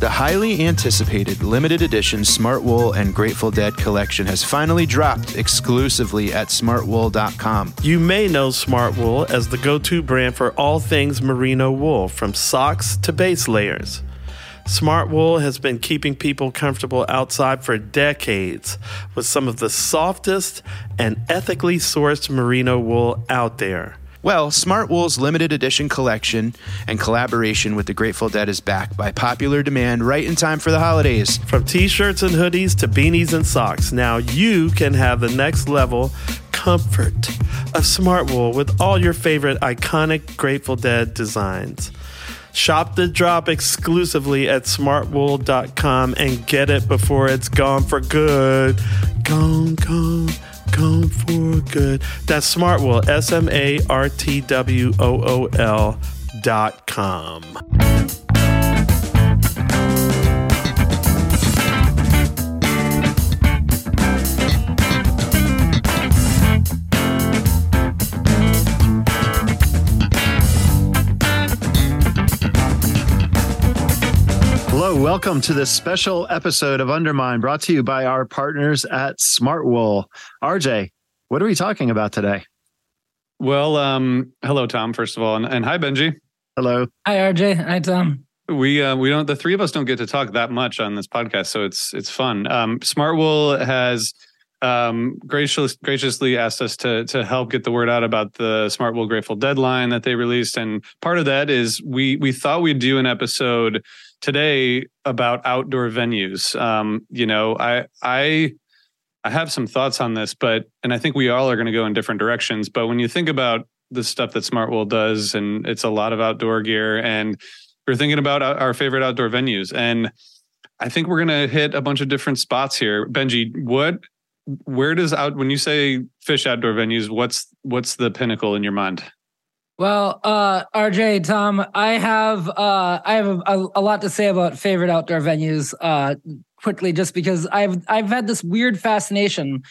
The highly anticipated limited edition Smartwool and Grateful Dead collection has finally dropped exclusively at smartwool.com. You may know Smartwool as the go to brand for all things merino wool, from socks to base layers. Smartwool has been keeping people comfortable outside for decades with some of the softest and ethically sourced merino wool out there. Well, Smartwool's limited edition collection and collaboration with the Grateful Dead is back by popular demand right in time for the holidays. From t shirts and hoodies to beanies and socks, now you can have the next level comfort of Smartwool with all your favorite iconic Grateful Dead designs. Shop the drop exclusively at smartwool.com and get it before it's gone for good. Gone, gone, gone for good. That's Smartwool, S M A R T W O O L dot com. Welcome to this special episode of Undermine brought to you by our partners at Smartwool. RJ, what are we talking about today? Well, um, hello, Tom, first of all, and, and hi, Benjy. Hello. Hi, RJ. Hi, Tom. We uh, we don't the three of us don't get to talk that much on this podcast, so it's it's fun. Um, Smartwool has um, gracious, graciously asked us to to help get the word out about the Smartwool Grateful Deadline that they released, and part of that is we we thought we'd do an episode today about outdoor venues. Um, you know, I I I have some thoughts on this, but and I think we all are going to go in different directions. But when you think about the stuff that Smartwool does, and it's a lot of outdoor gear, and we're thinking about our favorite outdoor venues, and I think we're going to hit a bunch of different spots here. Benjy, what, where does out when you say Phish outdoor venues, what's what's the pinnacle in your mind? Well, uh, RJ, Tom, I have uh, I have a, a, lot to say about favorite outdoor venues. Uh, quickly, just because I've I've had this weird fascination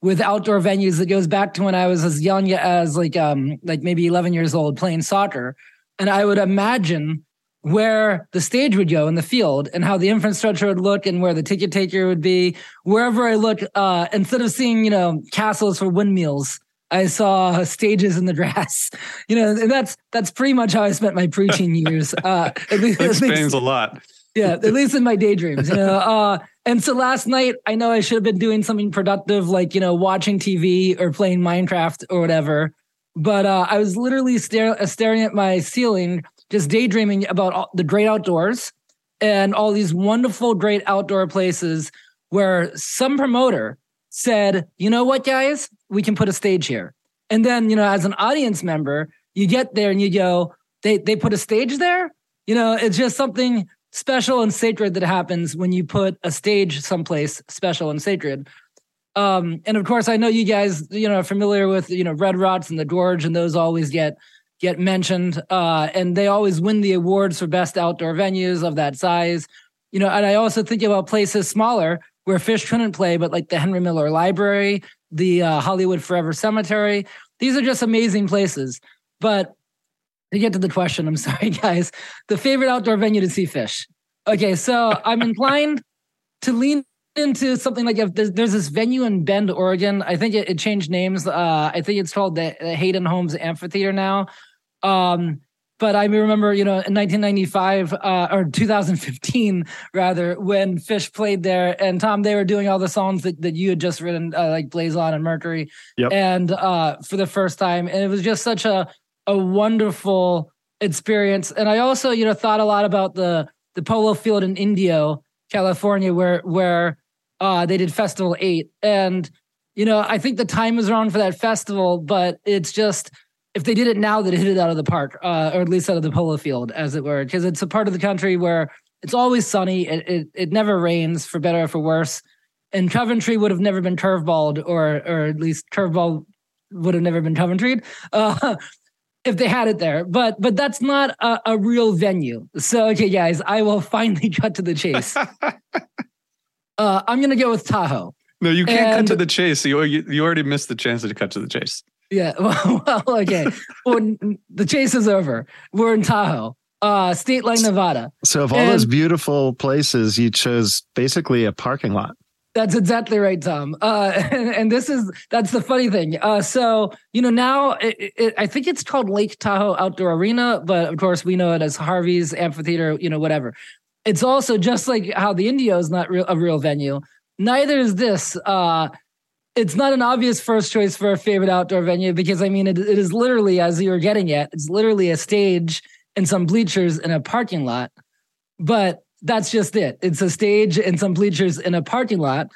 with outdoor venues that goes back to when I was as young as like um like maybe 11 years old playing soccer, and I would imagine where the stage would go in the field and how the infrastructure would look and where the ticket taker would be wherever i look uh, instead of seeing you know castles for windmills i saw stages in the grass. You know and that's that's pretty much how i spent my preaching years. Uh at least, that explains a lot. Yeah at least in my daydreams you know uh and so last night i know i should have been doing something productive like you know watching tv or playing minecraft or whatever but uh, i was literally stare- staring at my ceiling just daydreaming about all, the great outdoors and all these wonderful, great outdoor places where some promoter said, you know what, guys, we can put a stage here. And then, you know, as an audience member, you get there and you go, they they put a stage there. You know, it's just something special and sacred that happens when you put a stage someplace special and sacred. Um, and of course, I know you guys, you know, are familiar with you know Red Rocks and the Gorge, and those always get get mentioned. Uh, and they always win the awards for best outdoor venues of that size. You know, and I also think about places smaller where Phish couldn't play, but like the Henry Miller Library, the uh, Hollywood Forever Cemetery. These are just amazing places. But to get to the question, I'm sorry, guys. The favorite outdoor venue to see Phish. Okay, so I'm inclined to lean into something like if there's, there's, this venue in Bend, Oregon. I think it, it changed names. Uh, I think it's called the, the Hayden Homes Amphitheater now. Um, but I remember, you know, in 1995 uh, or 2015 rather, when Phish played there, and Tom, they were doing all the songs that, that you had just written, uh, like Blaze On and Mercury, yep. and uh, for the first time, and it was just such a a wonderful experience. And I also, you know, thought a lot about the the polo field in Indio, California, where where uh, they did Festival Eight, and you know, I think the time is wrong for that festival, but it's just if they did it now, they'd hit it out of the park, uh, or at least out of the polo field, as it were, because it's a part of the country where it's always sunny. It, it, it never rains, for better or for worse. And Coventry would have never been curveballed, or or at least curveball would have never been Coventry uh, if they had it there. But but that's not a, a real venue. So okay, guys, I will finally cut to the chase. uh, I'm gonna go with Tahoe. No, you can't and, cut to the chase. You, you you already missed the chance to cut to the chase. Yeah. Well, well okay. well, the chase is over. We're in Tahoe, uh, Stateline Nevada. So, of all and those beautiful places, you chose basically a parking lot. That's exactly right, Tom. Uh, and, and, this is that's the funny thing. Uh, so you know now it, it, I think it's called Lake Tahoe Outdoor Arena, but of course we know it as Harvey's Amphitheater. You know whatever. It's also just like how the Indio is not real, a real venue. Neither is this. Uh, it's not an obvious first choice for a favorite outdoor venue because I mean it, it is literally as you were getting at it's literally a stage and some bleachers in a parking lot, but that's just it. It's a stage and some bleachers in a parking lot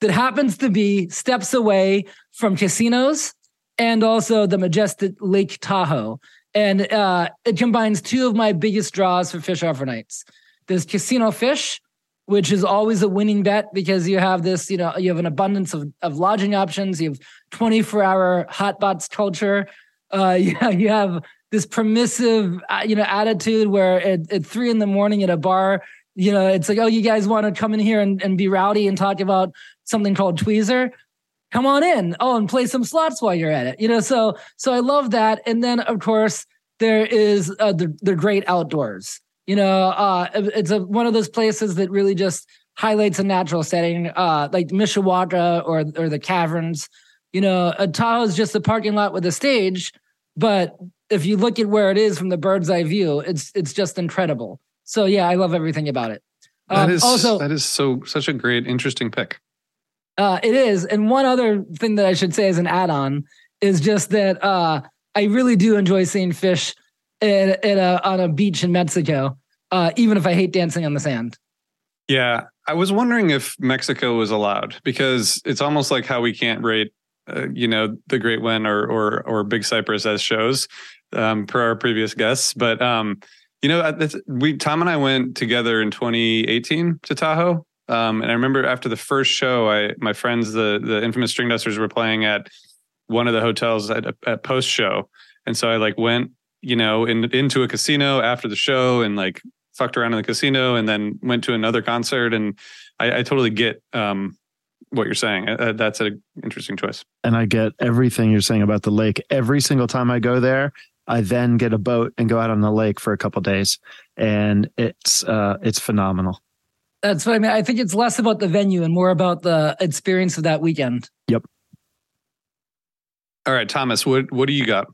that happens to be steps away from casinos and also the majestic Lake Tahoe. And uh, it combines two of my biggest draws for Phish Offer Nights. There's Casino Phish, which is always a winning bet because you have this, you know, you have an abundance of, of lodging options. You have 24 hour hotbots culture. Uh, you, have, you have this permissive, uh, you know, attitude where at, at three in the morning at a bar, you know, it's like, oh, you guys want to come in here and, and be rowdy and talk about something called Tweezer? Come on in. Oh, and play some slots while you're at it. You know, so so I love that. And then of course there is uh, the the great outdoors. You know, uh, it's a, one of those places that really just highlights a natural setting, uh, like Mishawaka or or the caverns. You know, a Tahoe is just a parking lot with a stage, but if you look at where it is from the bird's eye view, it's it's just incredible. So yeah, I love everything about it. Um, that is also that is so such a great, interesting pick. Uh, it is, and one other thing that I should say as an add-on is just that uh, I really do enjoy seeing Phish at, at a, on a beach in Mexico, uh, even if I hate dancing on the sand. Yeah, I was wondering if Mexico was allowed because it's almost like how we can't rate, uh, you know, the Great Went or or or Big Cypress as shows, um, per our previous guests. But um, you know, we Tom and I went together in 2018 to Tahoe, um, and I remember after the first show, I my friends, the the infamous Stringdusters, were playing at one of the hotels at, at post show, and so I like went you know, in, into a casino after the show and like fucked around in the casino and then went to another concert. And I, I totally get um, what you're saying. Uh, that's an interesting choice. And I get everything you're saying about the lake. Every single time I go there, I then get a boat and go out on the lake for a couple days, and it's uh, it's phenomenal. That's what I mean. I think it's less about the venue and more about the experience of that weekend. Yep. All right, Thomas, what what do you got?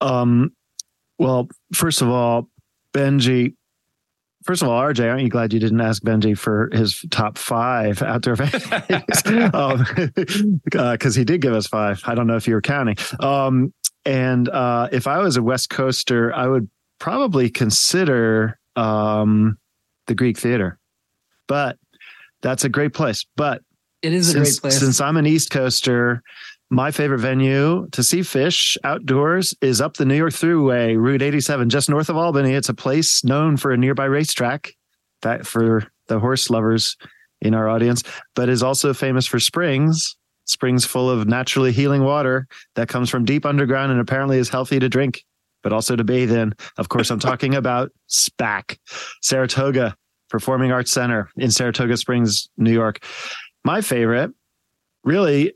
Um, well, first of all, Benjy. First of all, RJ, aren't you glad you didn't ask Benjy for his top five outdoor venues? Because um, uh, he did give us five. I don't know if you were counting. Um, and uh, if I was a West Coaster, I would probably consider um, the Greek Theater. But that's a great place. But it is a since, great place. Since I'm an East Coaster, my favorite venue to see Phish outdoors is up the New York Thruway, Route 87, just north of Albany. It's a place known for a nearby racetrack that for the horse lovers in our audience, but is also famous for springs. springs full of naturally healing water that comes from deep underground and apparently is healthy to drink, but also to bathe in. Of course, I'm talking about SPAC, Saratoga Performing Arts Center in Saratoga Springs, New York. My favorite, really,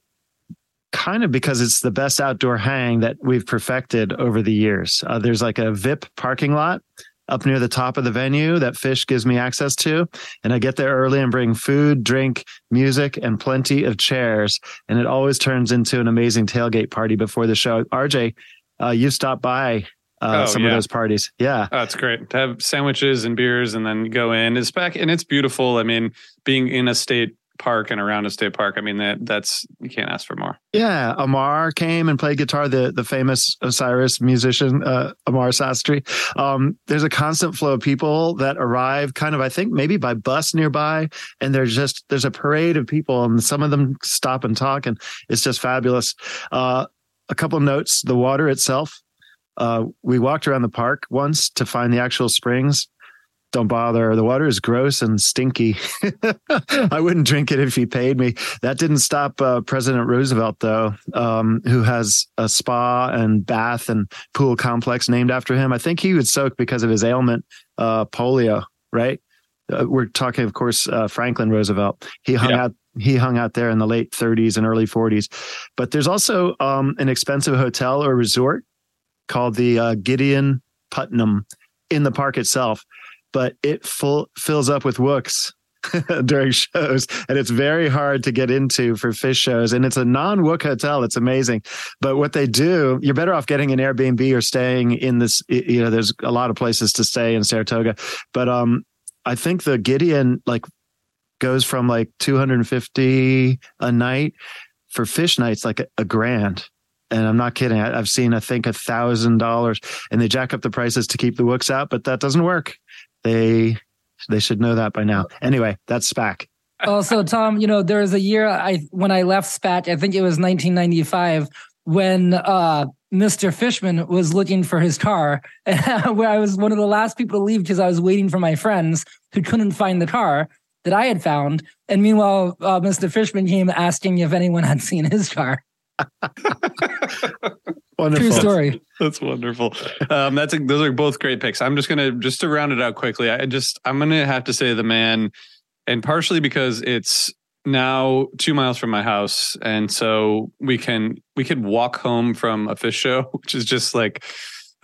kind of because it's the best outdoor hang that we've perfected over the years. Uh, there's like a VIP parking lot up near the top of the venue that Phish gives me access to. And I get there early and bring food, drink, music, and plenty of chairs. And it always turns into an amazing tailgate party before the show. RJ, uh, you stopped by uh, oh, some yeah. of those parties. Yeah. Oh, it's great to have sandwiches and beers and then go in. It's back and it's beautiful. I mean, being in a state park and around a state park. I mean that that's you can't ask for more. Yeah, Amar came and played guitar. The the famous Osiris musician uh, Amar Sastry. Um, there's a constant flow of people that arrive, kind of I think maybe by bus nearby, and there's just there's a parade of people, and some of them stop and talk, and it's just fabulous. Uh, a couple notes: the water itself. Uh, we walked around the park once to find the actual springs don't bother. The water is gross and stinky. I wouldn't drink it if he paid me. That didn't stop uh, President Roosevelt, though, um, who has a spa and bath and pool complex named after him. I think he would soak because of his ailment, uh, polio, right? Uh, we're talking, of course, uh, Franklin Roosevelt. He hung yeah. out. He hung out there in the late 30s and early 40s. But there's also um, an expensive hotel or resort called the uh, Gideon Putnam in the park itself but it full fills up with wooks during shows. And it's very hard to get into for Phish shows. And it's a non-wook hotel. It's amazing. But what they do you're better off getting an airbnb or staying in this you know there's a lot of places to stay in saratoga. But um i think the gideon like goes from like 250 a night for Phish nights like a, a grand. And I'm not kidding. I, have seen, I think, a thousand dollars, and they jack up the prices to keep the wooks out, but that doesn't work. They they should know that by now. Anyway, that's SPAC. Also, Tom, you know, there was a year I when I left SPAC, I think it was 1995, when uh, Mr. Fishman was looking for his car, where I was one of the last people to leave because I was waiting for my friends who couldn't find the car that I had found. And meanwhile, uh, Mr. Fishman came asking if anyone had seen his car. Wonderful. True story. That's wonderful. Um, that's a, those are both great picks. I'm just gonna just to round it out quickly. I just I'm gonna have to say the Mann, and partially because it's now two miles from my house, and so we can we could walk home from a Phish show, which is just like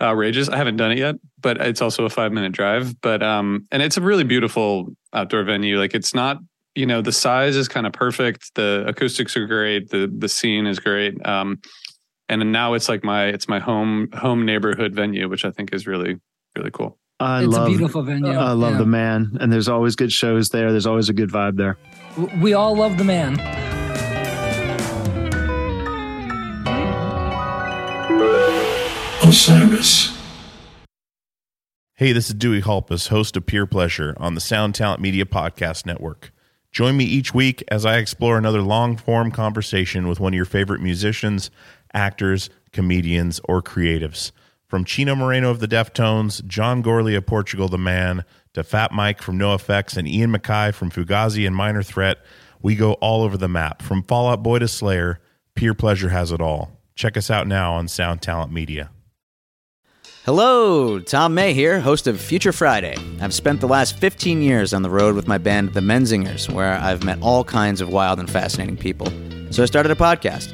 outrageous. I haven't done it yet, but it's also a five minute drive. But um, and it's a really beautiful outdoor venue. Like it's not you know the size is kind of perfect. The acoustics are great. The the scene is great. Um, and now it's like my it's my home home neighborhood venue, which I think is really really cool. I it's love, a beautiful venue. I love yeah. the Mann, and there's always good shows there. There's always a good vibe there. We all love the Mann. Osiris. Hey, this is Dewey Halpus, host of Peer Pleasure on the Sound Talent Media Podcast Network. Join me each week as I explore another long form conversation with one of your favorite musicians, actors, comedians, or creatives. From Chino Moreno of the Deftones, John Gourley of Portugal the Man, to Fat Mike from NOFX and Ian MacKaye from Fugazi and Minor Threat, we go all over the map. From Fall Out Boy to Slayer, Peer Pleasure has it all. Check us out now on Sound Talent Media. Hello, Tom May here, host of Future Friday. I've spent the last 15 years on the road with my band, The Menzingers, where I've met all kinds of wild and fascinating people. So I started a podcast.